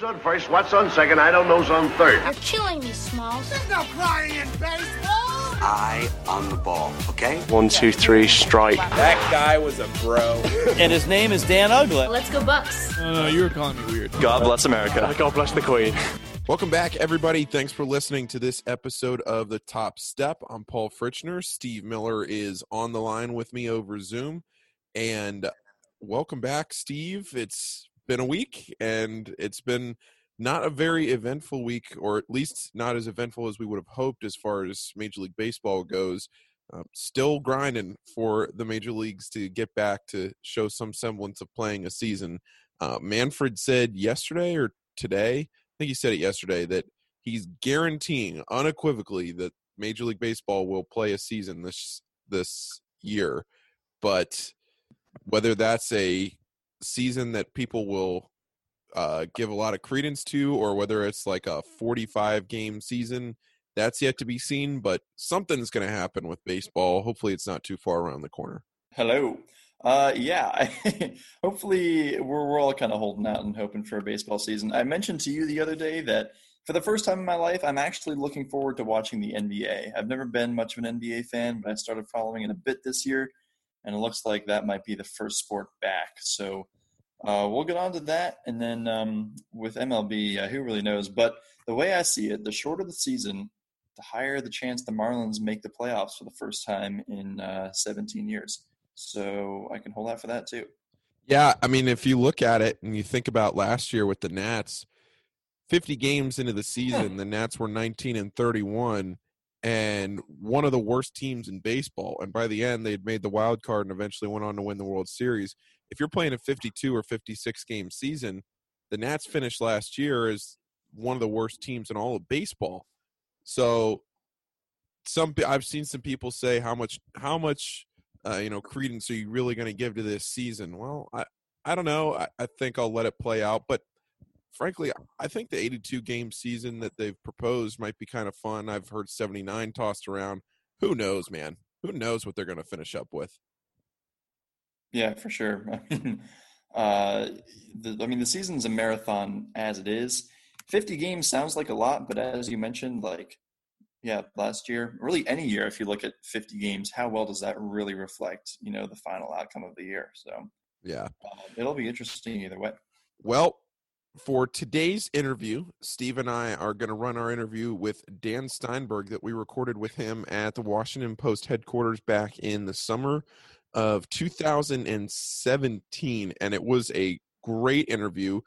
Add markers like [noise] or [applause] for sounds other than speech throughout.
Who's on first? What's on second? I don't know's on third. You're killing me, Smalls. There's no crying in baseball. Eye on the ball, okay? One, two, three, strike. That guy was a bro. [laughs] and his name is Dan Ugly. Let's go Bucks. No, no, you were calling me weird. God bless America. God bless the Queen. Welcome back, everybody. Thanks for listening to this episode of The Top Step. I'm Paul Fritchner. Steve Miller is on the line with me over Zoom. And welcome back, Steve. It's been a week, and it's been not a very eventful week, or at least not as eventful as we would have hoped as far as Major League Baseball goes. Uh, still grinding for the major leagues to get back to show some semblance of playing a season. Uh, Manfred said yesterday or today, I think he said it yesterday, that he's guaranteeing unequivocally that Major League Baseball will play a season this this year. But whether that's a season that people will uh, give a lot of credence to, or whether it's like a 45 game season, that's yet to be seen. But something's going to happen with baseball. Hopefully, it's not too far around the corner. Hello. Uh, yeah, [laughs] hopefully we're, we're all kind of holding out and hoping for a baseball season. I mentioned to you the other day that for the first time in my life, I'm actually looking forward to watching the NBA. I've never been much of an NBA fan, but I started following it a bit this year, and it looks like that might be the first sport back. So uh, we'll get on to that, and then um, with MLB, uh, who really knows? But the way I see it, the shorter the season, the higher the chance the Marlins make the playoffs for the first time in uh, 17 years. So I can hold out for that too. Yeah, I mean, if you look at it and you think about last year with the Nats, 50 games into the season, the Nats were 19 and 31 and one of the worst teams in baseball. And by the end, they'd made the wild card and eventually went on to win the World Series. If you're playing a 52 or 56 game season, the Nats finished last year as one of the worst teams in all of baseball. So, some I've seen some people say how much how much uh, you know credence are you really going to give to this season? Well, I I don't know. I, I think I'll let it play out, but frankly, I think the 82 game season that they've proposed might be kind of fun. I've heard 79 tossed around. Who knows, man? Who knows what they're going to finish up with? Yeah, for sure. [laughs] uh, the, I mean, the season's a marathon as it is. 50 games sounds like a lot, but as you mentioned, like, yeah, last year, really any year, if you look at 50 games, how well does that really reflect, you know, the final outcome of the year? So, yeah, uh, it'll be interesting either way. Well, for today's interview, Steve and I are going to run our interview with Dan Steinberg that we recorded with him at the Washington Post headquarters back in the summer of 2017. And it was a great interview.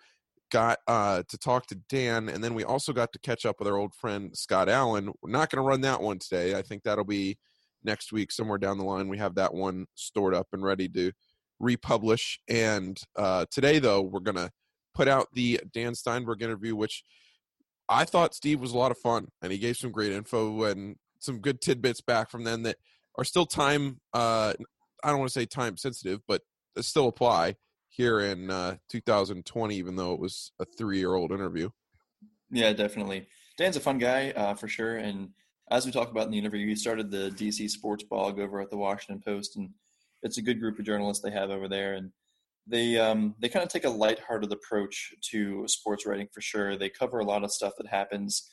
Got uh, to talk to Dan, and then we also got to catch up with our old friend Scott Allen. We're not going to run that one today. I think that'll be next week, somewhere down the line. We have that one stored up and ready to republish. And uh, today, though, we're going to put out the Dan Steinberg interview, which I thought Steve was a lot of fun, and he gave some great info and some good tidbits back from them that are still time. Uh, I don't want to say time sensitive, but still apply here in uh, 2020, even though it was a three-year-old interview. Yeah, definitely. Dan's a fun guy uh, for sure, and as we talked about in the interview, he started the DC Sports Blog over at the Washington Post, and it's a good group of journalists they have over there, and they um, they kind of take a lighthearted approach to sports writing for sure. They cover a lot of stuff that happens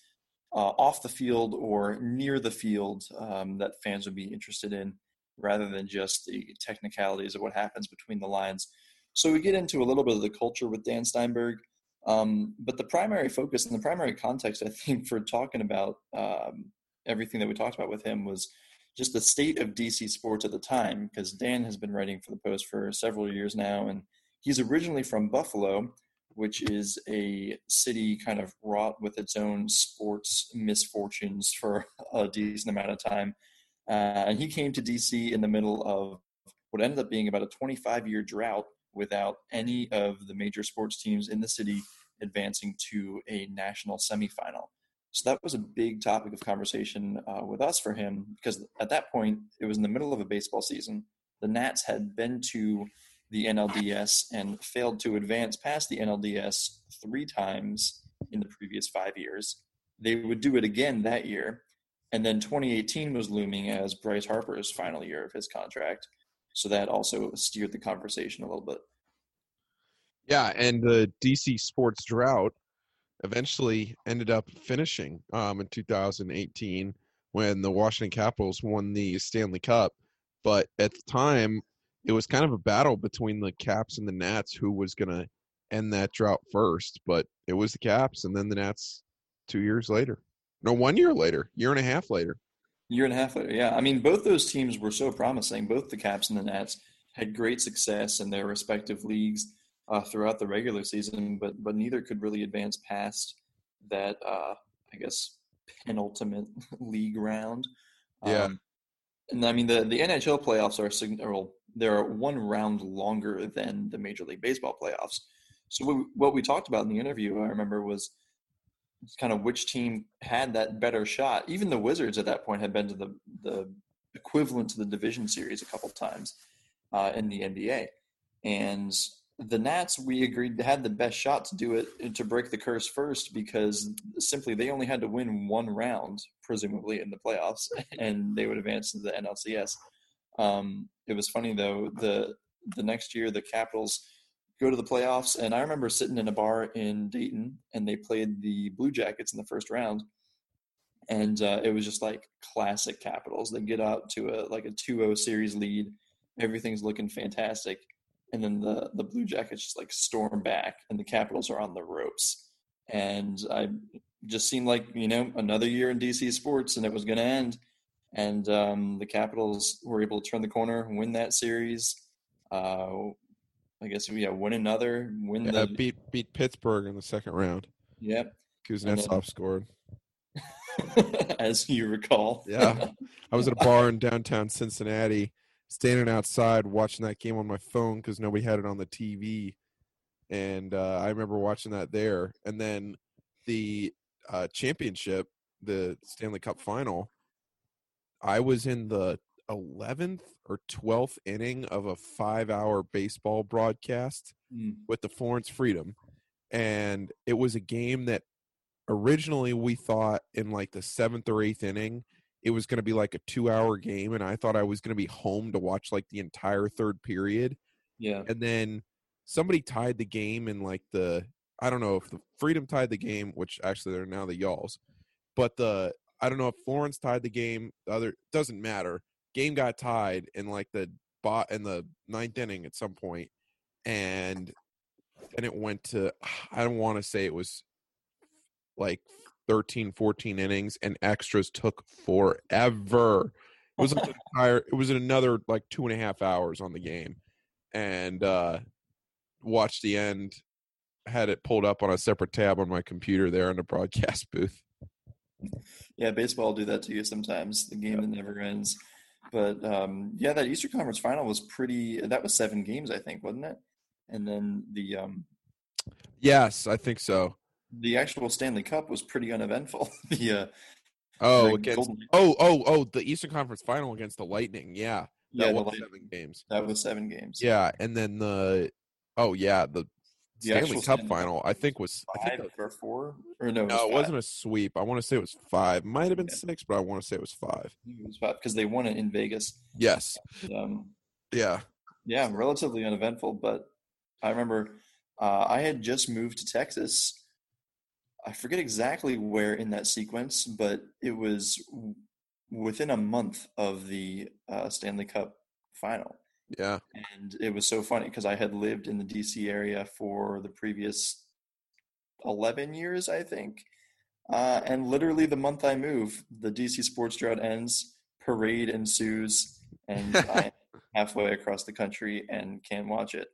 uh, off the field or near the field um, that fans would be interested in, rather than just the technicalities of what happens between the lines. So we get into a little bit of the culture with Dan Steinberg, um, but the primary focus and the primary context, I think, for talking about um, everything that we talked about with him was just the state of DC sports at the time, because Dan has been writing for the Post for several years now, and he's originally from Buffalo, which is a city kind of wrought with its own sports misfortunes for [laughs] a decent amount of time. Uh, and he came to DC in the middle of what ended up being about a 25 year drought without any of the major sports teams in the city advancing to a national semifinal. So that was a big topic of conversation uh, with us for him because at that point it was in the middle of a baseball season. The Nats had been to the NLDS and failed to advance past the NLDS three times in the previous five years. They would do it again that year. And then 2018 was looming as Bryce Harper's final year of his contract. So that also steered the conversation a little bit. Yeah, and the DC sports drought eventually ended up finishing um, in 2018 when the Washington Capitals won the Stanley Cup. But at the time, it was kind of a battle between the Caps and the Nats who was going to end that drought first. But it was the Caps, and then the Nats two years later. No, one year later, year and a half later. Year and a half later, yeah. I mean, both those teams were so promising. Both the Caps and the Nats had great success in their respective leagues uh, throughout the regular season, but but neither could really advance past that. Uh, I guess penultimate [laughs] league round. Yeah. Um, and I mean the the NHL playoffs are well, they're one round longer than the Major League Baseball playoffs. So what we, what we talked about in the interview, I remember, was kind of which team had that better shot. Even the Wizards at that point had been to the the equivalent to the division series a couple times uh, in the NBA, and the Nats we agreed had the best shot to do it to break the curse first because simply they only had to win one round, presumably in the playoffs, [laughs] and they would advance to the NLCS. Um, it was funny though the the next year the Capitals go to the playoffs, and I remember sitting in a bar in Dayton, and they played the Blue Jackets in the first round, and uh, it was just like classic Capitals. They get out to a like a 2-0 series lead, everything's looking fantastic, and then the the Blue Jackets just like storm back, and the Capitals are on the ropes, and I just seemed like you know another year in DC sports, and it was going to end, and um, the Capitals were able to turn the corner and win that series. Uh, I guess we yeah, win another, win Yeah, the beat beat Pittsburgh in the second round. yep. Kuznetsov scored. [laughs] as you recall. Yeah. I was at a bar [laughs] in downtown Cincinnati, standing outside watching that game on my phone because nobody had it on the TV, and uh, I remember watching that there. And then the uh, championship, the Stanley Cup final, I was in the 11th or 12th inning of a five-hour baseball broadcast Mm. with the Florence Freedom, and it was a game that originally we thought in like the seventh or eighth inning it was going to be like a two hour game and i thought i was going to be home to watch like the entire third period Yeah. and then somebody tied the game in like the i don't know if the freedom tied the game which actually they're now the y'alls but the i don't know if florence tied the game the other doesn't matter game got tied in like the bot in the ninth inning at some point and and it went to [sighs] i don't want to say it was like 13 14 innings and extras took forever it was like an [laughs] entire it was another like two and a half hours on the game and uh watched the end had it pulled up on a separate tab on my computer there in the broadcast [laughs] booth Yeah, baseball will do that to you sometimes. The game that never ends. But um, yeah, that Eastern Conference final was pretty. That was seven games, I think, wasn't it? And then the um, yes i think so the actual Stanley Cup was pretty uneventful. [laughs] the uh, oh the against Golden- oh oh oh the eastern conference final against the lightning yeah that yeah, was seven games that was seven games. yeah and then the oh yeah the The stanley cup Stanley final i think was i think five or four or no? It was No, it five. wasn't a sweep. I want to say it was five. Might have been Yeah. six, but I want to say it was five. It was five because they won it in Vegas. Yes. Um, Yeah. yeah, relatively uneventful. But I remember uh, I had just moved to Texas. I forget exactly where in that sequence, but it was within a month of the uh, Stanley Cup final. Yeah. And it was so funny because I had lived in the DC area for the previous 11 years, I think. Uh, and literally the month I move, the DC sports drought ends, parade ensues, and [laughs] I'm halfway across the country and can watch it.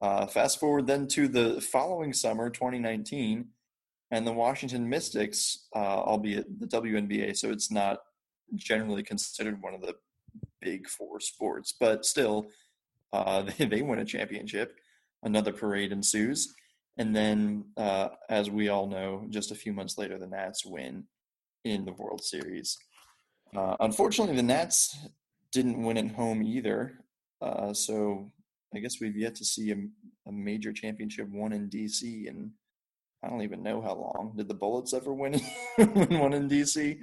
Uh, fast forward then to the following summer, 2019, and the Washington Mystics, uh, albeit the WNBA, so it's not generally considered one of the big four sports, but still, uh, [laughs] they, they win a championship. Another parade ensues. And then, uh, as we all know, just a few months later, the Nats win in the World Series. Uh, unfortunately, the Nats didn't win at home either. Uh, so I guess we've yet to see a, a major championship won in DC, and I don't even know how long. Did the Bullets ever win, [laughs] win one in DC?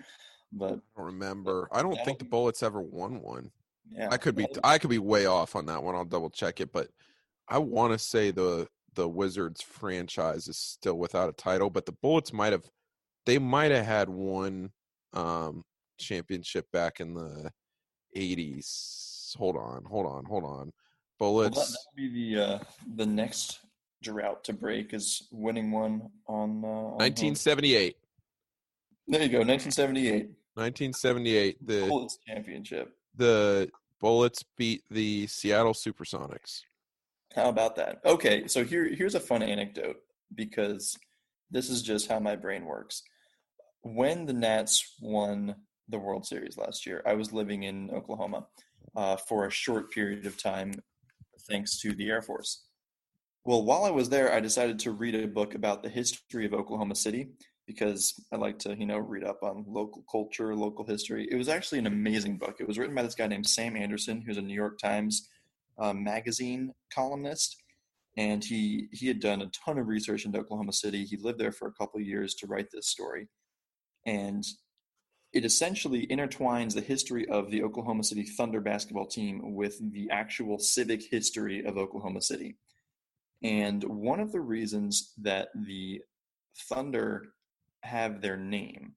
But I don't remember. I don't think the Bullets ever won one. yeah, I could be I could be way off on that one. I'll double check it, but I want to say the the Wizards franchise is still without a title, but the Bullets might have they might have had one um championship back in the 80s. Hold on, hold on, hold on. Well, Bullets that would be the uh, the next drought to break is winning one on, uh, on home. 1978. There you go, 1978 1978 the Bullets championship. the Bullets beat the Seattle Supersonics. How about that? Okay, so here here's a fun anecdote because this is just how my brain works. When the Nats won the World Series last year, I was living in Oklahoma uh, for a short period of time, thanks to the Air Force. Well, while I was there, I decided to read a book about the history of Oklahoma City because I like to, you know, read up on local culture, local history. It was actually an amazing book. It was written by this guy named Sam Anderson, who's a New York Times uh, magazine columnist, and he he had done a ton of research into Oklahoma City. He lived there for a couple of years to write this story, and it essentially intertwines the history of the Oklahoma City Thunder basketball team with the actual civic history of Oklahoma City. And one of the reasons that the Thunder have their name,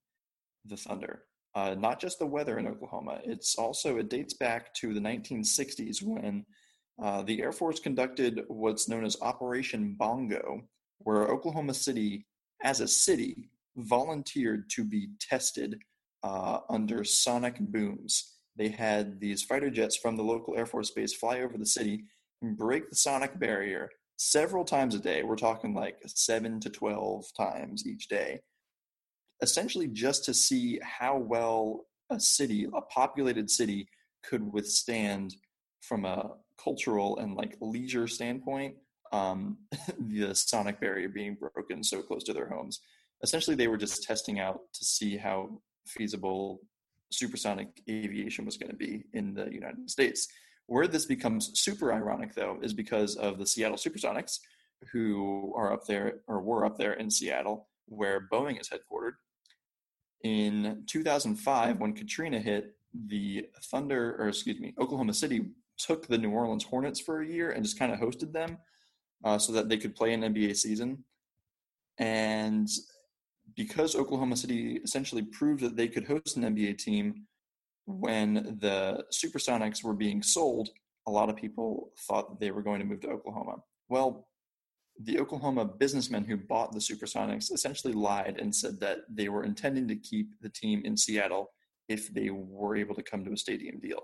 the Thunder, uh, not just the weather in Oklahoma, it's also, it dates back to the 1960s when uh, the Air Force conducted what's known as Operation Bongo, where Oklahoma City, as a city, volunteered to be tested uh, under sonic booms. They had these fighter jets from the local Air Force base fly over the city and break the sonic barrier several times a day. We're talking like seven to 12 times each day, essentially just to see how well a city, a populated city, could withstand from a cultural and like leisure standpoint um, [laughs] the sonic barrier being broken so close to their homes. Essentially, they were just testing out to see how feasible supersonic aviation was going to be in the United States. Where this becomes super ironic, though, is because of the Seattle Supersonics, who are up there or were up there in Seattle, where Boeing is headquartered. In 2005, when Katrina hit, the Thunder, or excuse me, Oklahoma City took the New Orleans Hornets for a year and just kind of hosted them uh, so that they could play an NBA season. And because Oklahoma City essentially proved that they could host an NBA team when the Supersonics were being sold, a lot of people thought that they were going to move to Oklahoma. Well, the Oklahoma businessmen who bought the Supersonics essentially lied and said that they were intending to keep the team in Seattle if they were able to come to a stadium deal.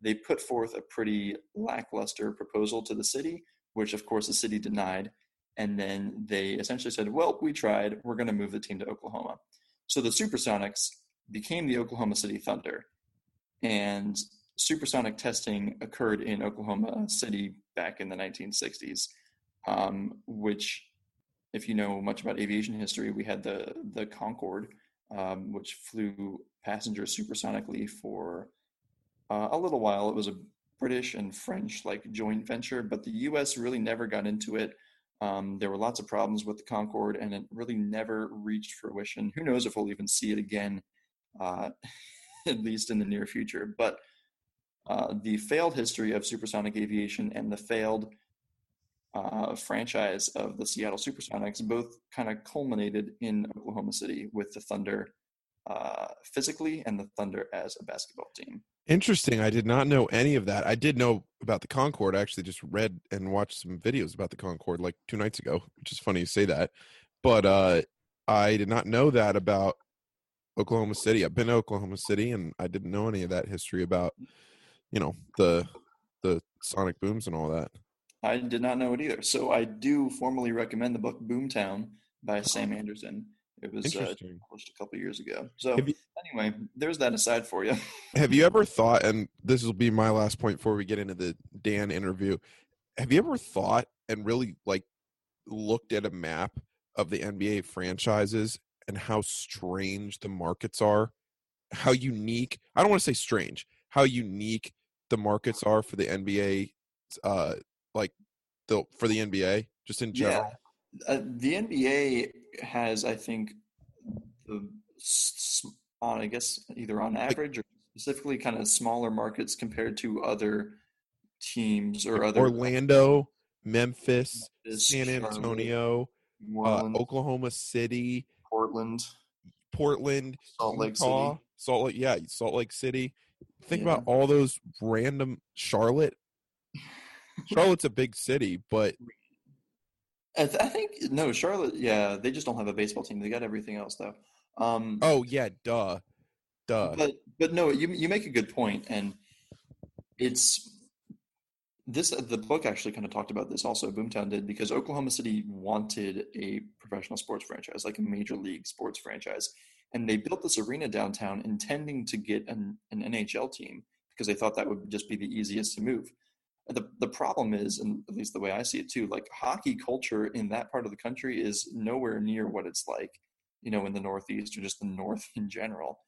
They put forth a pretty lackluster proposal to the city, which of course the city denied. And then they essentially said, well, we tried. We're going to move the team to Oklahoma. So the Supersonics became the Oklahoma City Thunder. And supersonic testing occurred in Oklahoma City back in the 1960s, um, which, if you know much about aviation history, we had the, the Concorde, um, which flew passengers supersonically for uh, a little while. It was a British and French like joint venture, but the U.S. really never got into it. Um, there were lots of problems with the Concorde, and it really never reached fruition. Who knows if we'll even see it again, uh, [laughs] at least in the near future. But uh, the failed history of supersonic aviation and the failed uh, franchise of the Seattle Supersonics both kind of culminated in Oklahoma City with the Thunder uh, physically and the Thunder as a basketball team. Interesting. I did not know any of that. I did know about the Concorde. I actually just read and watched some videos about the Concorde like two nights ago, which is funny you say that. But uh, I did not know that about Oklahoma City. I've been to Oklahoma City, and I didn't know any of that history about, you know, the the sonic booms and all that. I did not know it either. So I do formally recommend the book Boomtown by Sam Anderson. It was uh, published a couple years ago. So you- anyway, there's that aside for you. [laughs] Have you ever thought, and this will be my last point before we get into the Dan interview, have you ever thought and really like looked at a map of the NBA franchises and how strange the markets are? How unique, I don't want to say strange, how unique the markets are for the NBA, uh, like the for the NBA, just in general. Uh, the NBA has, I think, the on I guess either on average or specifically kind of smaller markets compared to other teams or other Orlando, Memphis, Memphis, San Antonio, uh, Oklahoma City, Portland, Portland, Salt Lake Utah, City. Salt Lake, yeah, Salt Lake City. Think Yeah. about all those random Charlotte. Charlotte's a big city, but I, th- I think no Charlotte. Yeah, they just don't have a baseball team. They got everything else though. Um, oh yeah, duh, duh. but but no, you you make a good point, and it's this. Uh, the book actually kind of talked about this. Also, Boomtown did because Oklahoma City wanted a professional sports franchise, like a major league sports franchise, and they built this arena downtown, intending to get an, an NHL team because they thought that would just be the easiest to move. The the problem is, and at least the way I see it too, like hockey culture in that part of the country is nowhere near what it's like, you know, in the Northeast or just the North in general.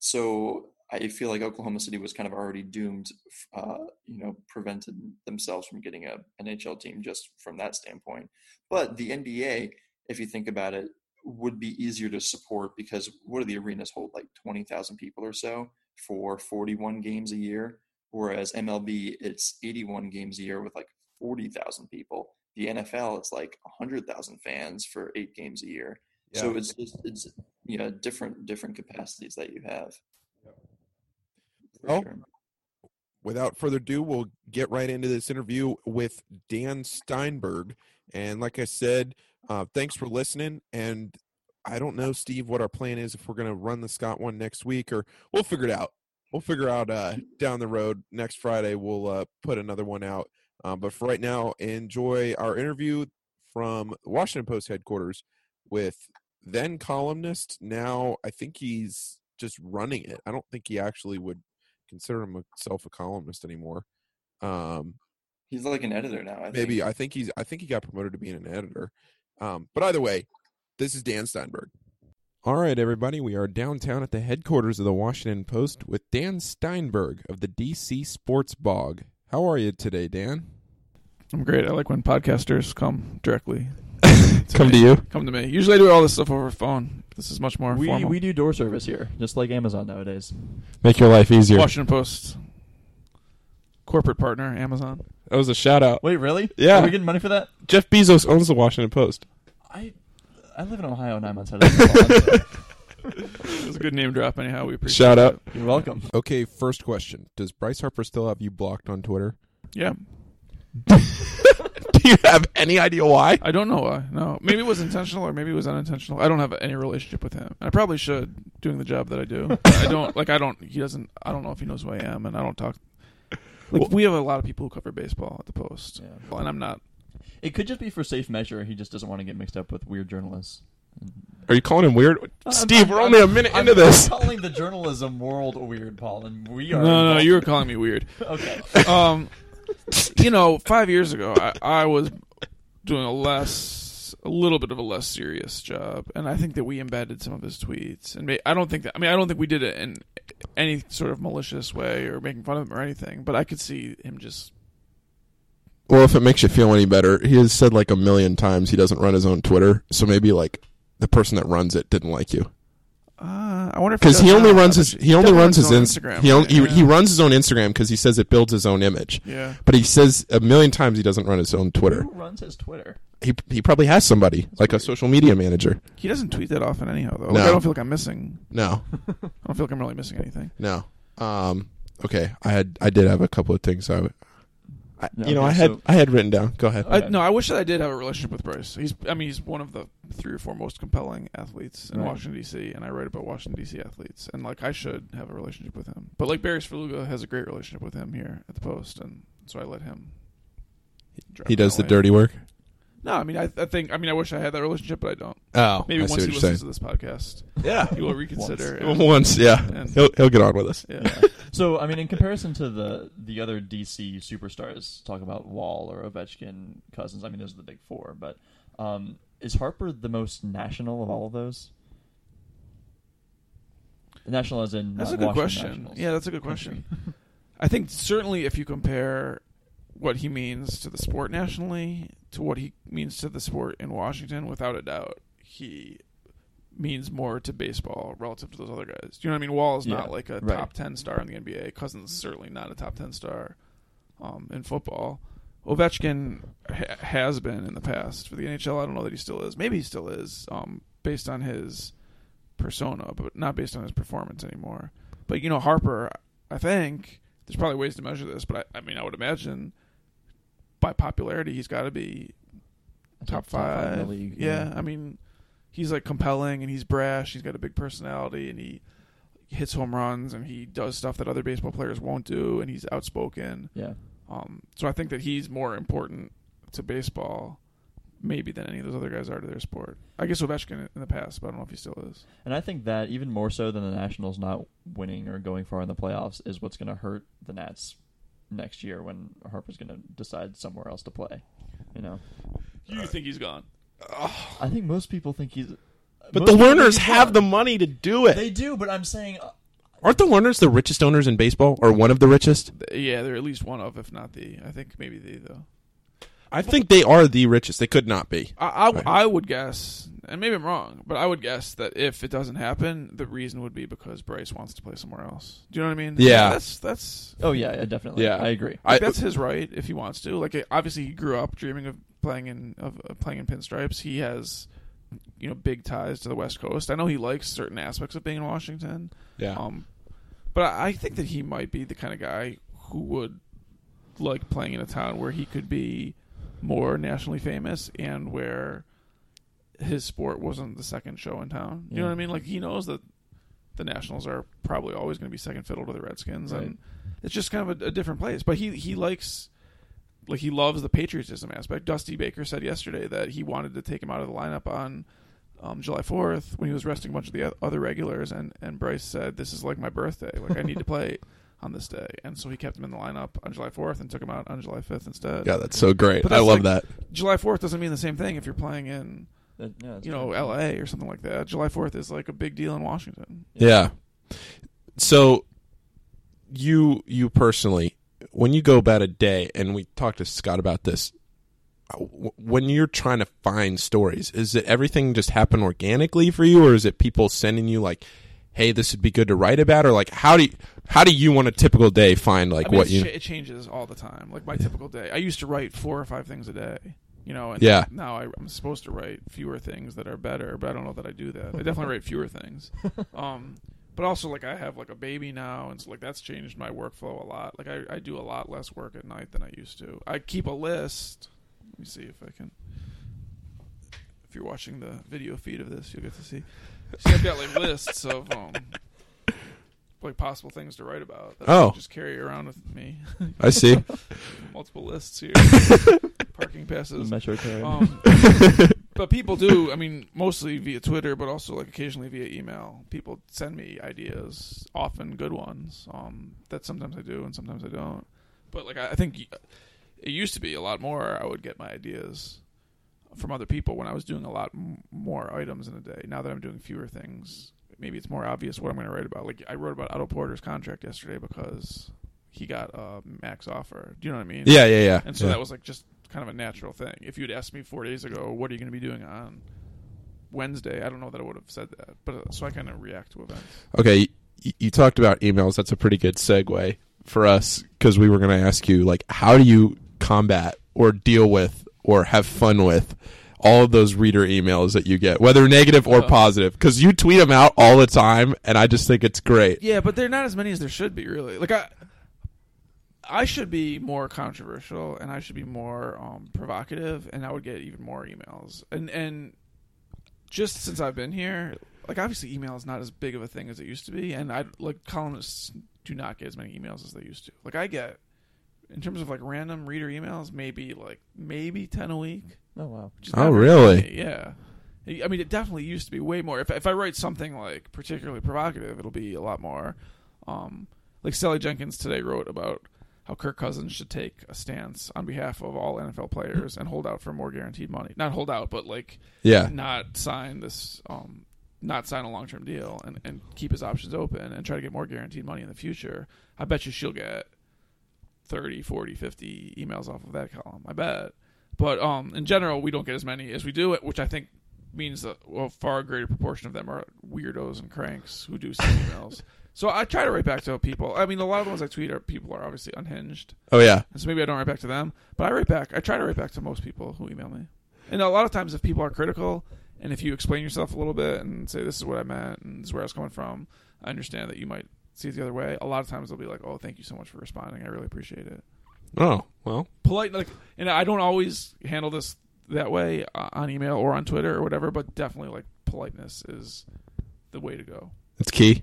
So I feel like Oklahoma City was kind of already doomed, uh, you know, prevented themselves from getting a NHL team just from that standpoint. But the NBA, if you think about it, would be easier to support because what do the arenas hold like twenty thousand people or so for forty-one games a year, whereas MLB it's eighty-one games a year with like forty thousand people. The NFL it's like hundred thousand fans for eight games a year. So it's it's, it's you know different different capacities that you have. Well, sure. without further ado, we'll get right into this interview with Dan Steinberg. And like I said, uh, thanks for listening. And I don't know, Steve, what our plan is if we're going to run the Scott one next week, or we'll figure it out. We'll figure out uh, down the road next Friday. We'll uh, put another one out. Um, but for right now, enjoy our interview from the Washington Post headquarters with then columnist. Now, I think he's just running it. I don't think he actually would consider himself a columnist anymore. Um, He's like an editor now. I maybe think. I think he's I think he got promoted to being an editor. Um, but either way, this is Dan Steinberg. All right, everybody, we are downtown at the headquarters of the Washington Post with Dan Steinberg of the DC Sports Bog. How are you today, Dan? I'm great. I like when podcasters come directly. Come to you. Come to me. Usually I do all this stuff over phone. This is much more We formal. we do door service here, just like Amazon nowadays. Make your life easier. Washington Post corporate partner Amazon. That was a shout out. Wait, really? Yeah. Are we getting money for that? Jeff Bezos owns the Washington Post. I I live in Ohio, nine months out of the month. [laughs] It was a good name drop. Anyhow, we appreciate. Shout out. You're welcome. Okay, first question: Does Bryce Harper still have you blocked on Twitter? Yeah, Do [laughs] [laughs] you have any idea why? I don't know why. No, maybe it was intentional or maybe it was unintentional. I don't have any relationship with him. I probably should, doing the job that I do. I don't like. I don't. He doesn't. I don't know if he knows who I am, and I don't talk. Like Well- we have a lot of people who cover baseball at the Post, Yeah. and I'm not. It could just be for safe measure. He just doesn't want to get mixed up with weird journalists. Are you calling him weird? I'm- Steve, I'm- we're I'm- only a minute I'm into this. [laughs] calling the journalism world weird, Paul, and we are. No, no, involved. you were calling me weird. [laughs] okay. um, you know, five years ago, I, I was doing a less, a little bit of a less serious job, and I think that we embedded some of his tweets, and may, I don't think that. I mean, I don't think we did it in any sort of malicious way or making fun of him or anything, but I could see him just. Well, if it makes you feel any better, he has said like a million times he doesn't run his own Twitter. So maybe like the person that runs it didn't like you Uh, I wonder because he only runs his he only runs his own Instagram. he, on, right? he yeah. he runs his own Instagram because he says it builds his own image. Yeah. But he says a million times he doesn't run his own Twitter. Who runs his Twitter? He he probably has somebody like a social media manager. He doesn't tweet that often anyhow, though. No. Like, I don't feel like I'm missing. No, [laughs] I don't feel like I'm really missing anything. no. Um. Okay, I had I did have a couple of things I, I Yeah, you know I had so- I had written down. Go ahead. I, no, I wish that I did have a relationship with Bryce. He's, I mean, he's one of the three or four most compelling athletes in Right. Washington D.C. And I write about Washington D.C. athletes, and like I should have a relationship with him. But like Barry Svrluga has a great relationship with him here at the Post, and so I let him. drive he does the lane. dirty work. No, I mean, I, I think, I mean, I wish I had that relationship, but I don't. Oh, Maybe I see once what he you're listens saying. to this podcast, Yeah, he will reconsider. Once. and- once. Yeah, And- he'll he'll get on with us. yeah. [laughs] So, I mean, in comparison to the the other DC superstars, talk about Wall or Ovechkin, Cousins. I mean, those are the big four. But um, is Harper the most national of all of those? National as in That's not a good Washington question. Nationals. Yeah, that's a good question. I think certainly if you compare what he means to the sport nationally to what he means to the sport in Washington, without a doubt, he means more to baseball relative to those other guys. Do you know what I mean? Wall is Yeah, not like a right. top ten star in the NBA. Cousins certainly not a top ten star um, in football. Ovechkin ha- has been in the past for the NHL. I don't know that he still is. Maybe he still is, um, based on his persona, but not based on his performance anymore. But you know, Harper, I think there's probably ways to measure this, but I, I mean, I would imagine by popularity, he's got to be top top five five. league, yeah. yeah. I mean, he's like compelling and he's brash. He's got a big personality and he hits home runs and he does stuff that other baseball players won't do and he's outspoken. Yeah. Um, so I think that he's more important to baseball, maybe than any of those other guys are to their sport. I guess Ovechkin in the past, but I don't know if he still is. And I think that even more so than the Nationals not winning or going far in the playoffs is what's going to hurt the Nats next year when Harper's going to decide somewhere else to play. You know, You think he's gone? I think most people think he's. But the people think Lerners have gone. the money to do it. They do, but I'm saying uh, Aren't the Lerners the richest owners in baseball, or one of the richest? Yeah, they're at least one of, if not the. I think maybe the though. I think they are the richest. They could not be. I, I, Right. I would guess, and maybe I'm wrong, but I would guess that if it doesn't happen, the reason would be because Bryce wants to play somewhere else. Do you know what I mean? Yeah. that's that's. Oh yeah, yeah, definitely. Yeah. I agree. Like, that's his right if he wants to. Like obviously, he grew up dreaming of playing in of, of playing in pinstripes. He has, you know, big ties to the West Coast. I know he likes certain aspects of being in Washington. Yeah. Um, but I I think that he might be the kind of guy who would like playing in a town where he could be more nationally famous and where his sport wasn't the second show in town. You know what I mean? Like he knows that the Nationals are probably always going to be second fiddle to the Redskins, Right. and it's just kind of a, a different place. But he he likes. Like he loves the patriotism aspect. Dusty Baker said yesterday that he wanted to take him out of the lineup on um, July 4th when he was resting a bunch of the other regulars, and, and Bryce said, "This is like my birthday. Like I need to [laughs] play on this day," and so he kept him in the lineup on July 4th and took him out on July 5th instead. Yeah, that's so great. But I love like- that. July 4th doesn't mean the same thing if you're playing in, That- yeah, you know, true. L.A. or something like that. July 4th is like a big deal in Washington. Yeah. So you you personally when you go about a day and we talked to Scott about this uh, when you're trying to find stories is it everything just happen organically for you or is it people sending you like hey this would be good to write about or like how do you how do you want a typical day find like I mean, what you cha- it changes all the time. Like my typical day, I used to write four or five things a day. You know, and Yeah. now I, I'm supposed to write fewer things that are better, but I don't know that I do that. I definitely write fewer things. [laughs] Um, but also, like I have like a baby now, and so like that's changed my workflow a lot. Like I, I do a lot less work at night than I used to. I keep a list. Let me see if I can. If you're watching the video feed of this, you'll get to see. See, I've got like [laughs] lists of um, like possible things to write about. That I Oh. just carry around with me. I see. [laughs] Multiple lists here. Parking passes. Metro card. Um, [laughs] but people do. I mean, mostly via Twitter, but also like occasionally via email. People send me ideas, often good ones. Um, that sometimes I do and sometimes I don't. But like I, I think it used to be a lot more. I would get my ideas from other people when I was doing a lot m- more items in a day. Now that I'm doing fewer things, maybe it's more obvious what I'm going to write about. Like I wrote about Otto Porter's contract yesterday because he got a max offer. Do you know what I mean? Yeah, yeah, yeah. And so Yeah. that was like just kind of a natural thing. If you'd asked me four days ago, what are you going to be doing on Wednesday? I don't know that I would have said that. But uh, so I kind of react to events. Okay, you, you talked about emails. That's a pretty good segue for us because we were going to ask you, like, how do you combat or deal with or have fun with all of those reader emails that you get, whether negative or Uh. positive? Because you tweet them out all the time, and I just think it's great. Yeah, but they're not as many as there should be. Really, like I, I should be more controversial and I should be more um, provocative, and I would get even more emails. And and just since I've been here, like obviously email is not as big of a thing as it used to be, and I like columnists do not get as many emails as they used to. Like I get. In terms of like random reader emails, maybe like maybe ten a week. Oh wow. which Oh, really? many, Yeah. I mean, it definitely used to be way more. If if I write something like particularly provocative, it'll be a lot more. Um, like Sally Jenkins today wrote about how Kirk Cousins should take a stance on behalf of all NFL players and hold out for more guaranteed money. Not hold out, but like Yeah. not sign this, um, not sign a long term deal and and keep his options open and try to get more guaranteed money in the future. I bet you she'll get 30, 40, 50 emails off of that column. I bet. But um, in general, we don't get as many as we do, which I think means that well, a far greater proportion of them are weirdos and cranks who do send emails. [laughs] So I try to write back to people. I mean, a lot of the ones I tweet are people are obviously unhinged. Oh yeah. And so maybe I don't write back to them, but I write back. I try to write back to most people who email me. And a lot of times, if people are critical, and if you explain yourself a little bit and say this is what I meant and this is where I was coming from, I understand that you might see it the other way. A lot of times they'll be like, "Oh, thank you so much for responding. I really appreciate it." Oh well. polite like and i don't always handle this that way uh, on email or on twitter or whatever but definitely like politeness is the way to go It's key.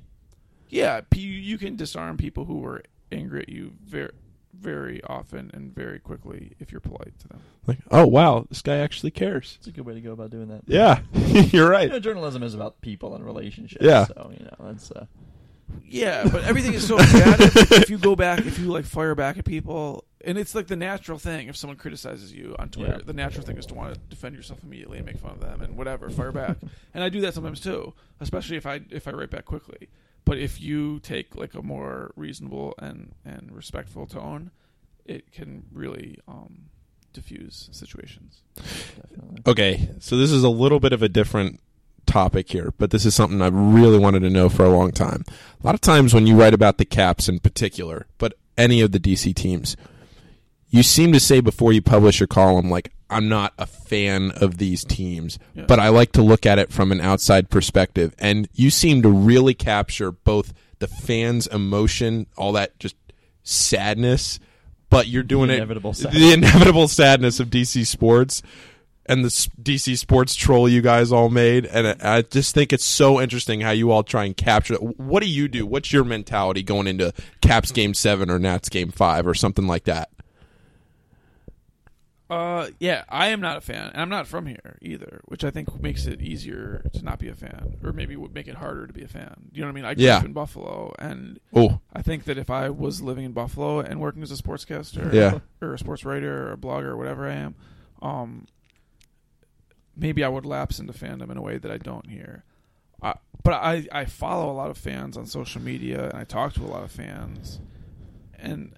Yeah p- you can disarm people who are angry at you very very often and very quickly if you're polite to them Like, oh wow, this guy actually cares. It's a good way to go about doing that. Yeah, [laughs] you're right. You know, journalism is about people and relationships. Yeah. So you know that's. Uh, yeah but everything is so combative if you go back if you like fire back at people and it's like the natural thing if someone criticizes you on twitter Yeah. the natural thing is to want to defend yourself immediately and make fun of them and whatever fire back and i do that sometimes too especially if i if i write back quickly but if you take like a more reasonable and and respectful tone it can really um diffuse situations definitely. Okay, so this is a little bit of a different topic here, but this is something I've really wanted to know for a long time. A lot of times when you write about the Caps in particular, but any of the DC teams, you seem to say before you publish your column, like, I'm not a fan of these teams, Yeah. but I like to look at it from an outside perspective. And you seem to really capture both the fans' emotion, all that just sadness, but you're doing The it inevitable the sadness. inevitable sadness of DC sports and the DC sports troll you guys all made, and I I just think it's so interesting how you all try and capture it. What do you do? What's your mentality going into Caps Game Seven or Nats Game Five or something like that? Uh, yeah, I am not a fan, and I'm not from here either, which I think makes it easier to not be a fan, or maybe would make it harder to be a fan. Do you know what I mean? I grew Yeah. up in Buffalo, and Oh. I think that if I was living in Buffalo and working as a sportscaster, Yeah. or a sports writer, or a blogger, or whatever I am, um, maybe I would lapse into fandom in a way that I don't here. I, but I, I follow a lot of fans on social media, and I talk to a lot of fans, and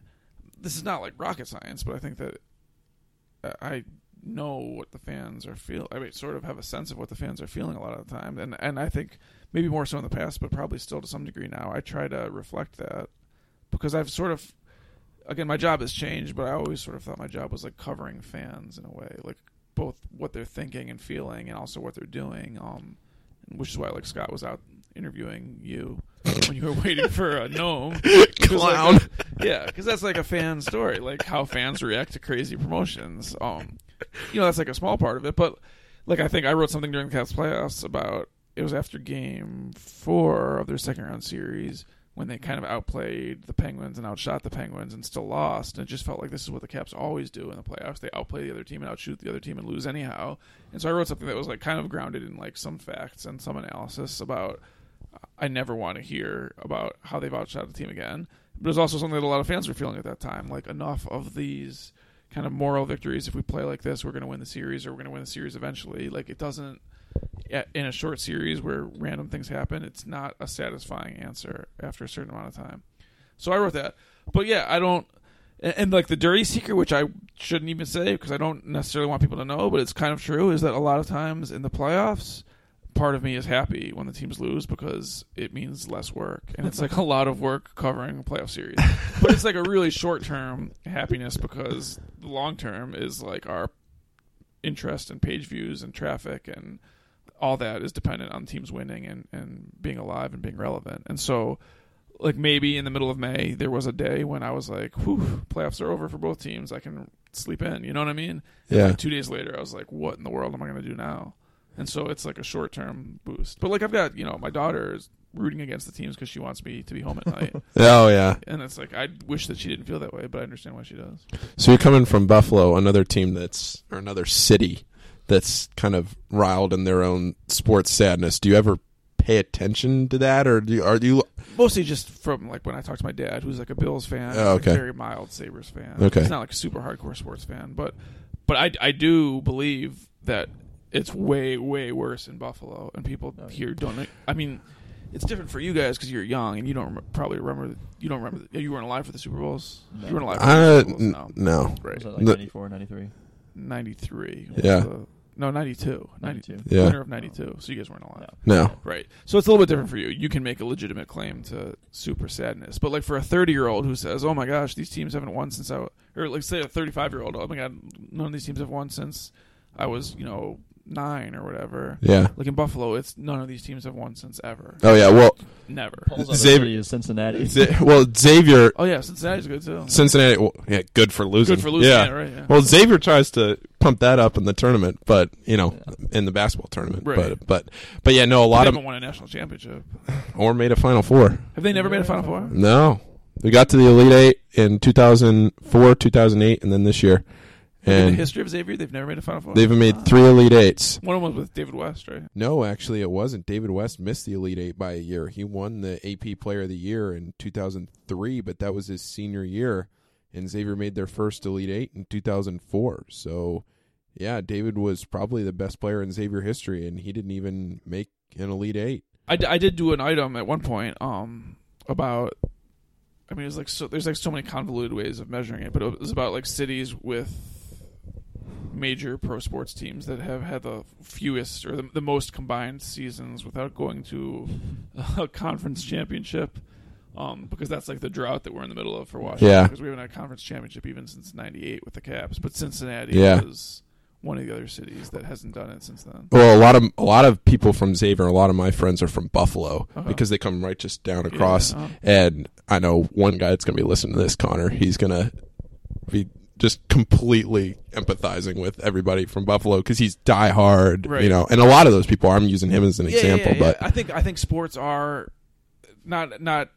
this is not like rocket science, but I think that I know what the fans are feel. I mean, sort of have a sense of what the fans are feeling a lot of the time, and and I think maybe more so in the past, but probably still to some degree now. I try to reflect that because I've sort of, again, my job has changed, but I always sort of thought my job was like covering fans in a way, like both what they're thinking and feeling, and also what they're doing. Um, which is why like Scott was out interviewing you [laughs] when you were waiting for a gnome [laughs] 'Cause, like, Clown. Yeah, because that's like a fan story, like how fans react to crazy promotions. Um, you know, that's like a small part of it, but like I think I wrote something during the Caps playoffs about it was after Game Four of their second round series when they kind of outplayed the Penguins and outshot the Penguins and still lost. And it just felt like this is what the Caps always do in the playoffs. They outplay the other team and outshoot the other team and lose anyhow. And so I wrote something that was like kind of grounded in like some facts and some analysis about I never want to hear about how they've outshot the team again. But also something that a lot of fans were feeling at that time. Like enough of these kind of moral victories. If we play like this, we're going to win the series, or we're going to win the series eventually. Like it doesn't in a short series where random things happen. It's not a satisfying answer after a certain amount of time. So I wrote that. But yeah, I don't. And, and like the dirty secret, which I shouldn't even say because I don't necessarily want people to know, but it's kind of true, is that a lot of times in the playoffs, part of me is happy when the teams lose because it means less work, and it's [laughs] like a lot of work covering a playoff series. but it's like a really short term happiness because the long term is like our interest and page views and traffic and all that is dependent on teams winning and, and being alive and being relevant. And so, like maybe in the middle of May, there was a day when I was like, "Whew, playoffs are over for both teams. I can sleep in." You know what I mean? And Yeah. like two days later, I was like, "What in the world am I going to do now?" And so it's like a short term boost. But like I've got, you know, my daughter is rooting against the teams because she wants me to be home at night. [laughs] Oh, yeah. And it's like I wish that she didn't feel that way, but I understand why she does. So you're coming from Buffalo, another team that's or another city that's kind of riled in their own sports sadness. Do you ever pay attention to that, or do you, are you? Mostly just from like when I talk to my dad, who's like a Bills fan, Oh, okay. like, very mild Sabres fan. Okay. he's not like a super hardcore sports fan, but but I I do believe that it's way way worse in Buffalo, and people here don't. I mean, it's different for you guys because you're young and you don't rem- probably remember. You don't remember. You weren't alive for the Super Bowls. No. You weren't alive. For Uh, the Super Bowls. n- No, no. Was that like The- 94, 93? 93. Yeah. The, no, 92. 92. Yeah. Winter of 92. So you guys weren't alive. No. Right. So it's a little bit different for you. You can make a legitimate claim to super sadness. But like for a 30 year old who says, oh my gosh, these teams haven't won since I, or like say a 35 year old, oh my God, none of these teams have won since I was, you know, nine or whatever. Yeah. Like in Buffalo, it's none of these teams have won since ever. Oh yeah, well, never. Xavier is Cincinnati. Z- well, Xavier. Oh yeah, Cincinnati's good too. Cincinnati, well, yeah, good for losing. Good for losing, Yeah, yeah, right, yeah. Well, Xavier tries to pump that up in the tournament, but you know, in the basketball tournament. Right. But but but yeah, no, a lot they of haven't won a national championship. or made a Final Four. Have they never made a Final Four? No, we got to the Elite Eight in 2004, 2008, and then this year. In the history of Xavier, they've never made a Final Four. they've made three Elite Eights. One of them was with David West, right? No, actually, it wasn't. David West missed the Elite Eight by a year. He won the AP Player of the Year in 2003, but that was his senior year. And Xavier made their first Elite Eight in 2004. So, yeah, David was probably the best player in Xavier history, and he didn't even make an Elite Eight. I, d- I did do an item at one point um about I mean it's like so there's like so many convoluted ways of measuring it but it was about like cities with major pro sports teams that have had the fewest or the, the most combined seasons without going to [laughs] a conference championship um because that's like the drought that we're in the middle of for Washington Yeah. because we haven't had a conference championship even since 98 with the Caps but Cincinnati Yeah. is one of the other cities that hasn't done it since then Well, a lot of a lot of people from Xavier, a lot of my friends are from Buffalo Uh-huh. because they come right just down across. uh-huh. And I know one guy that's going to be listening to this, Connor. He's going to be just completely empathizing with everybody from Buffalo because he's diehard, Right. you know. And a lot of those people, I'm using him as an Yeah, yeah, example, yeah, yeah. but I think I think sports are not not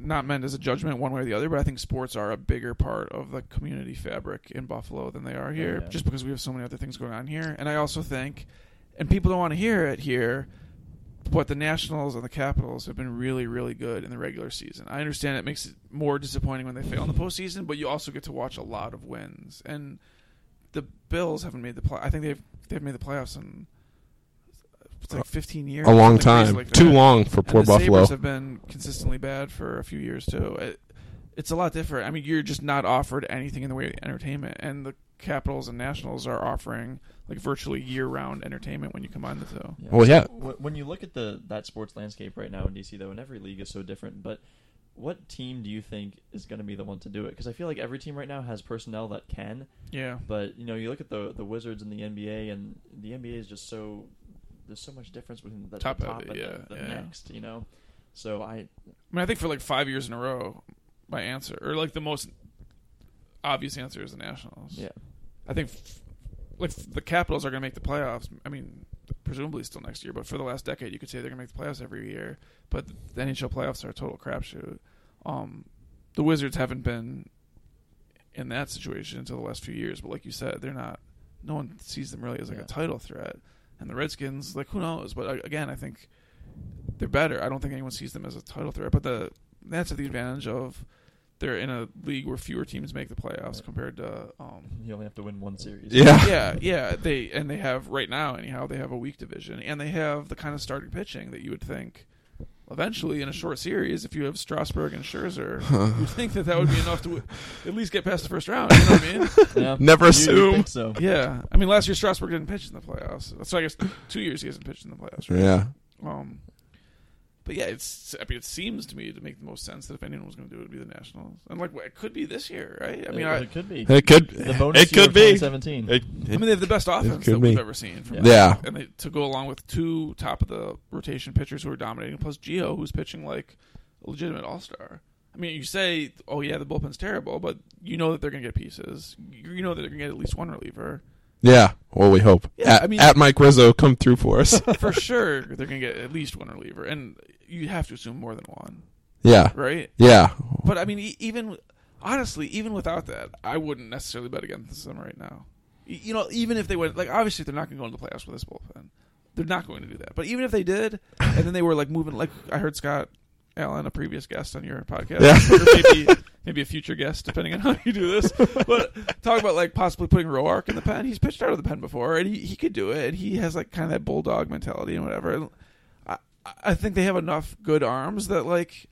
not meant as a judgment one way or the other, but I think sports are a bigger part of the community fabric in Buffalo than they are here, yeah. just because we have so many other things going on here. And I also think, and people don't want to hear it here, but the Nationals and the Capitals have been really, really good in the regular season. I understand it makes it more disappointing when they fail in the postseason, but you also get to watch a lot of wins. And the Bills haven't made the play. I think they've they've made the playoffs in it's like 15 years. a long time. like Too long for And poor the Buffalo. Sabres have been consistently bad for a few years too. It, it's a lot different. I mean, you're just not offered anything in the way of entertainment, and the Capitals and Nationals are offering like virtually year-round entertainment when you combine the two. Well, yeah. When you look at the that sports landscape right now in DC, though, and every league is so different, but what team do you think is going to be the one to do it? Because I feel like every team right now has personnel that can. Yeah. But you know, you look at the the Wizards and the NBA, and the NBA is just so there's so much difference between the Top the top heavy, and yeah, the, the yeah. next. You know, so I I mean, I think for like five years in a row, my answer or like the most obvious answer is the Nationals. Yeah. I think f- like the Capitals are going to make the playoffs. I mean, presumably still next year, but for the last decade, you could say they're going to make the playoffs every year. But the NHL playoffs are a total crapshoot. Um, the Wizards haven't been in that situation until the last few years, but like you said, they're not. No one sees them really as like Yeah. a title threat. And the Redskins, like who knows? But uh, again, I think they're better. I don't think anyone sees them as a title threat. But the that's the advantage of they're in a league where fewer teams make the playoffs compared to um, you only have to win one series. Yeah. yeah, yeah. They and they have right now anyhow. They have a weak division, and they have the kind of starting pitching that you would think. Eventually, in a short series, if you have Strasburg and Scherzer, [laughs] you'd think that that would be enough to w- at least get past the first round. You know what I mean? [laughs] Yeah. Never You- you assume. so. Yeah, I mean, last year Strasburg didn't pitch in the playoffs, so I guess two years he hasn't pitched in the playoffs. Right? Yeah. Um, but yeah, it's. I mean, it seems to me to make the most sense that if anyone was going to do it, it would be the Nationals, and like it could be this year, right? I mean, it, I, it could be. It could. The bonus it year could of be. 2017. It- I mean, they have the best offense could that we've be. ever seen. From Yeah. Yeah. and they, to go along with two top of the rotation pitchers who are dominating, plus Gio, who's pitching like a legitimate all star. I mean, you say, "Oh yeah, the bullpen's terrible," but you know that they're going to get pieces. You you know that they're going to get at least one reliever Yeah. Well, we hope. Yeah, at, I mean- at Mike Rizzo, come through for us. [laughs] for sure. They're going to get at least one reliever, and you have to assume more than one, yeah. right? Yeah. But I mean, e- even honestly, even without that, I wouldn't necessarily bet against them right now. Y- You know, even if they went, like, obviously they're not going to go into the playoffs with this bullpen. They're not going to do that. But even if they did, and then they were like moving, like I heard Scott Allen, a previous guest on your podcast, Yeah. or maybe maybe a future guest, depending on how you do this. But talk about like possibly putting Roark in the pen. He's pitched out of the pen before, and he, he could do it. And he has like kind of that bulldog mentality and whatever. And I I think they have enough good arms that like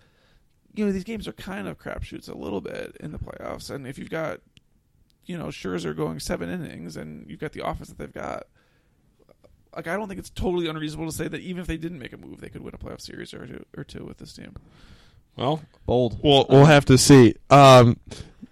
you know these games are kind of crapshoots a little bit in the playoffs. And if you've got you know Scherzer going seven innings and you've got the offense that they've got, like I don't think it's totally unreasonable to say that even if they didn't make a move, they could win a playoff series or two, or two with this team. Well, bold. We'll we'll have to see. Um,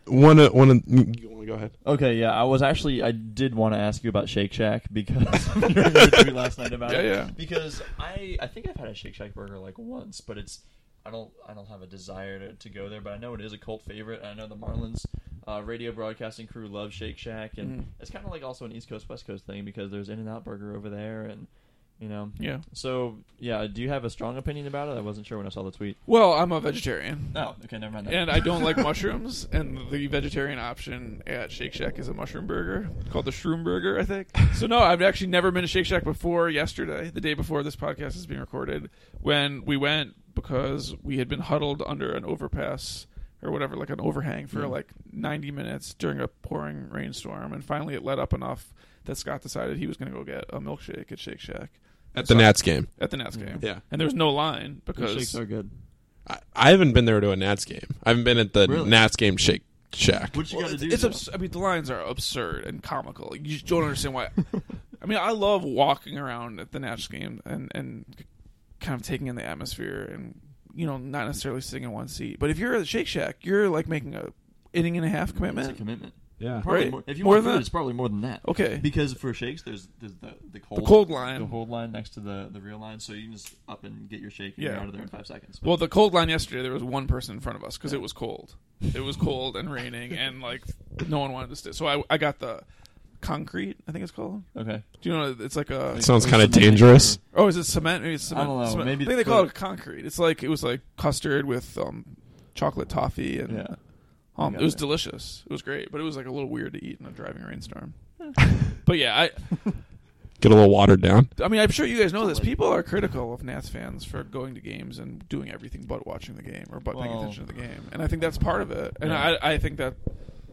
one of one of you want to go ahead? Okay, yeah, I was actually I did want to ask you about Shake Shack because [laughs] you were the tweet last night about Yeah, it. yeah. Because I I think I've had a Shake Shack burger like once, but it's I don't I don't have a desire to, to go there, but I know it is a cult favorite. and I know the Marlins uh, radio broadcasting crew loves Shake Shack, and Mhm. it's kind of like also an East Coast West Coast thing because there's In and Out Burger over there, and you know, Yeah. So yeah, do you have a strong opinion about it? I wasn't sure when I saw the tweet. Well, I'm a vegetarian. Oh, okay, never mind that. And I don't like [laughs] mushrooms, and the vegetarian option at Shake Shack is a mushroom burger called the Shroom Burger, I think. [laughs] So no, I've actually never been to Shake Shack before. Yesterday, the day before this podcast is being recorded, when we went because we had been huddled under an overpass or whatever, like an overhang for Mm. like 90 minutes during a pouring rainstorm, and finally it let up enough that Scott decided he was going to go get a milkshake at Shake Shack. At the Nats game. At the Nats game, Yeah. and there was no line because shakes are good. I, I haven't been there to a Nats game. I haven't been at the Really? Nats game Shake Shack. What you Well, got to it's, do? it's though? abs- I mean, the lines are absurd and comical. You just don't understand why. [laughs] I mean, I love walking around at the Nats game and and kind of taking in the atmosphere and you know not necessarily sitting in one seat. But if you're at the Shake Shack, you're like making a inning and a half commitment. It's a commitment. Yeah. Probably Right. more, if you More want than food, that? it's probably more than that. Okay. Because for shakes, there's there's the the cold, cold line. the cold line next to the the real line, so you can just up and get your shake and Yeah. you're out of there in five seconds. Well, the cold line yesterday, there was one person in front of us because it was cold. It was cold and raining, [laughs] and like no one wanted to stay. So I, I got the concrete. I think it's called. okay. Do you know? It's like a. It sounds kind of Cement. dangerous. Oh, is it cement? Maybe it's I cement. don't know. Cement. Maybe I think they it's call it concrete. It's like it was like custard with um, chocolate toffee, and Yeah. Um, it was it. delicious. It was great, but it was like a little weird to eat in a driving rainstorm. [laughs] but yeah, I, Get a little watered down. I mean, I'm sure you guys know this. People are critical of Nats fans for going to games and doing everything but watching the game or but paying Well- attention to the game, and I think that's part of it. And Yeah. I, I think that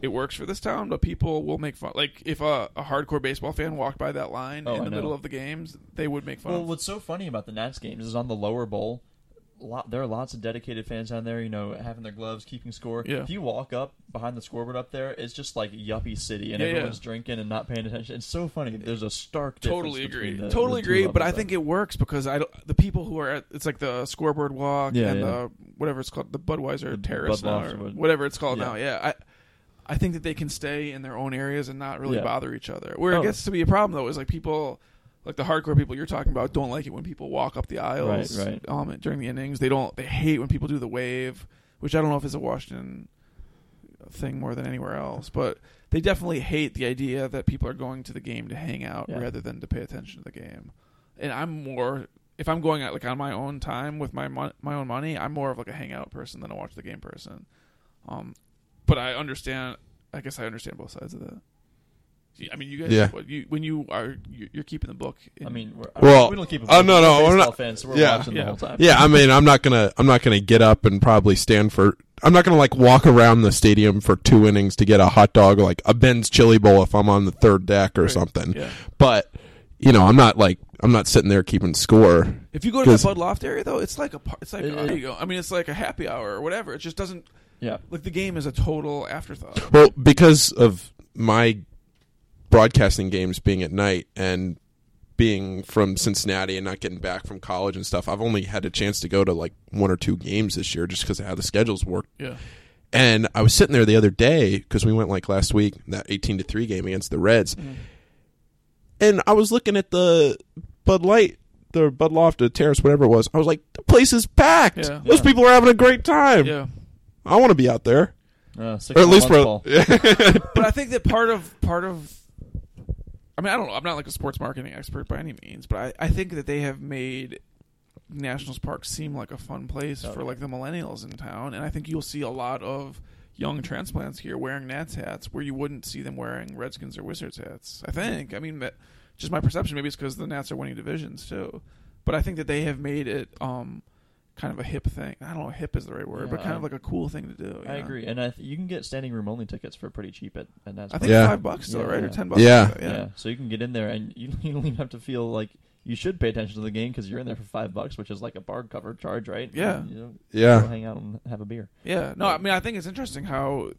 it works for this town, but people will make fun. Like if a, a hardcore baseball fan walked by that line Oh, in I the know. middle of the games, they would make fun. Well, of what's so funny about the Nats games is on the lower bowl. Lot, there are lots of dedicated fans down there, you know, having their gloves, keeping score. Yeah. If you walk up behind the scoreboard up there, it's just like yuppie city, and Yeah, yeah. everyone's drinking and not paying attention. It's so funny. There's a stark difference totally agree. the- totally the two agree. But I think it works because I the people who are at it's like the scoreboard walk Yeah, and yeah. the whatever it's called the Budweiser The Terrace Bud now, or or whatever it's called Yeah. now. Yeah, I I think that they can stay in their own areas and not really Yeah. bother each other. Where Oh. it gets to be a problem though is like people. Like the hardcore people you're talking about don't like it when people walk up the aisles Right, right. Um, during the innings. They don't. They hate when people do the wave, which I don't know if it's a Washington thing more than anywhere else. But they definitely hate the idea that people are going to the game to hang out Yeah. rather than to pay attention to the game. And I'm more if I'm going out like on my own time with my mon- my own money, I'm more of like a hangout person than a watch the game person. Um, but I understand. I guess I understand both sides of that. I mean, you guys. Yeah. What, you when you are you- you're keeping the book. In, I mean, we're, Well, we don't keep. oh, no, no, we're we're baseball not- fans, so we're yeah. watching Yeah. the whole time. Yeah, I mean, I'm not gonna, I'm not gonna get up and probably stand for. I'm not gonna like walk around the stadium for two innings to get a hot dog, or like a Ben's Chili Bowl if I'm on the third deck or Right. something. Yeah. But you know, I'm not like, I'm not sitting there keeping score. If you go to the Bud Loft area though, it's like a par- it's like It- it- there you go. I mean, it's like a happy hour or whatever. It just doesn't Yeah. like the game is a total afterthought. Well, because of my broadcasting games being at night and being from Cincinnati and not getting back from college and stuff, I've only had a chance to go to like one or two games this year just because of how the schedules work. Yeah. And I was sitting there the other day because we went like last week that eighteen to three game against the Reds, Mm-hmm. and I was looking at the Bud Light, the Bud Loft, the Terrace, whatever it was. I was like, the place is packed. Yeah. Those Yeah. people are having a great time. Yeah. I want to be out there, Uh, six or at least months, for. [laughs] But I think that part of part of I mean, I don't know. I'm not like a sports marketing expert by any means, but I, I think that they have made Nationals Park seem like a fun place Oh, for like the millennials in town, and I think you'll see a lot of young transplants here wearing Nats hats where you wouldn't see them wearing Redskins or Wizards hats. I think. I mean, just my perception. Maybe it's because the Nats are winning divisions too, but I think that they have made it um kind of a hip thing. I don't know, hip is the right word, Yeah, but kind I- of like a cool thing to do. I know? agree, and I th- you can get standing room only tickets for pretty cheap at, at Nats I think Yeah. five bucks still, Yeah, right, or ten bucks. Yeah. like that, Yeah. so you can get in there, and you, [laughs] you don't even have to feel like you should pay attention to the game because you're in there for five bucks, which is like a bar cover charge, right? Yeah. And, you know, Yeah. go hang out and have a beer. Yeah, no, I mean, I think it's interesting how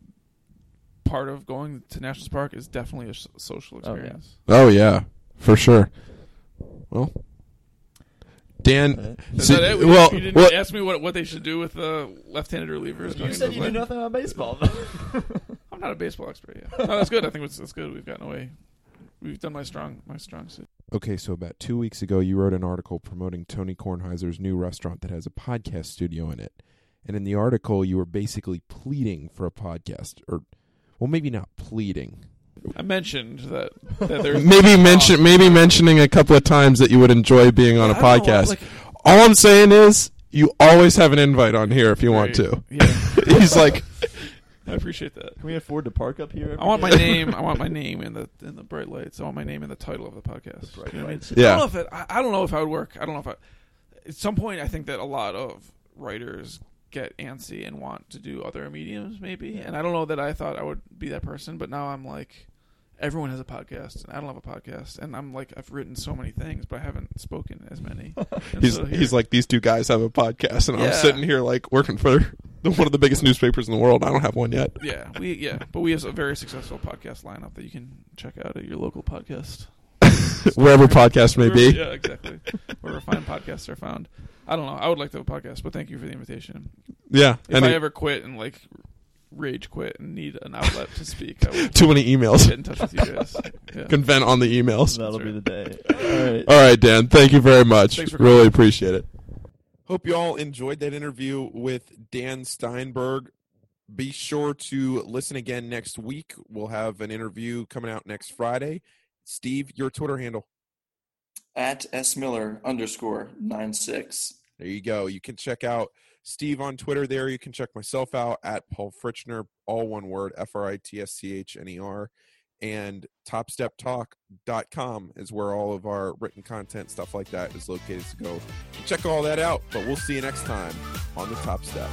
part of going to National Park is definitely a s- social Oh, yeah. experience. Oh yeah, for sure. Well, Dan. Is so- that it? Well, you didn't well, ask me what what they should do with uh, left-handed relievers. You said you the knew nothing about baseball. [laughs] I'm not a baseball expert yet. No, that's good. I think it's, that's good. We've gotten away. We've done my strong my strong suit. Okay, so about two weeks ago, you wrote an article promoting Tony Kornheiser's new restaurant that has a podcast studio in it. And in the article, you were basically pleading for a podcast, or, well, maybe not pleading. I mentioned that, that there's [laughs] Maybe mention, maybe mentioning a couple of times that you would enjoy being on a I don't know, podcast. like- All I'm saying is, you always have an invite on here if you want Great. to. Yeah. [laughs] He's like, [laughs] I appreciate that. Can we afford to park up here? I want my name. I want my name in the in the bright lights. I want my name in the title of the podcast. bright You know what I mean? lights. I don't know if it. I, I don't know if I would work. I don't know if I. At some point, I think that a lot of writers get antsy and want to do other mediums, maybe. And I don't know that I thought I would be that person, but now I'm like, everyone has a podcast, and I don't have a podcast, and I'm like, I've written so many things, but I haven't spoken as many. [laughs] He's so he's like these two guys have a podcast, and I'm sitting here like working for one of the biggest newspapers in the world. I don't have one yet. Yeah, we yeah, but we have a very successful podcast lineup that you can check out at your local podcast. [laughs] Wherever podcasts may be. Yeah, exactly. Wherever fine podcasts are found. I don't know. I would like to have a podcast, but thank you for the invitation. Yeah, If and I ever quit and like rage quit and need an outlet to speak, [laughs] Too many emails. Get in touch with you guys. [laughs] Yeah. Can vent on the emails. That'll be the day. All right. All right, Dan. Thank you very much. Really coming. appreciate it. Hope you all enjoyed that interview with Dan Steinberg. Be sure to listen again next week. We'll have an interview coming out next Friday. Steve, your Twitter handle. At S Miller underscore nine six. There you go. You can check out Steve on Twitter there. You can check myself out at Paul Fritschner, all one word, F R I T S C H N E R. And topsteptalk.com is where all of our written content, stuff like that, is located. So go check all that out. But we'll see you next time on the Top Step.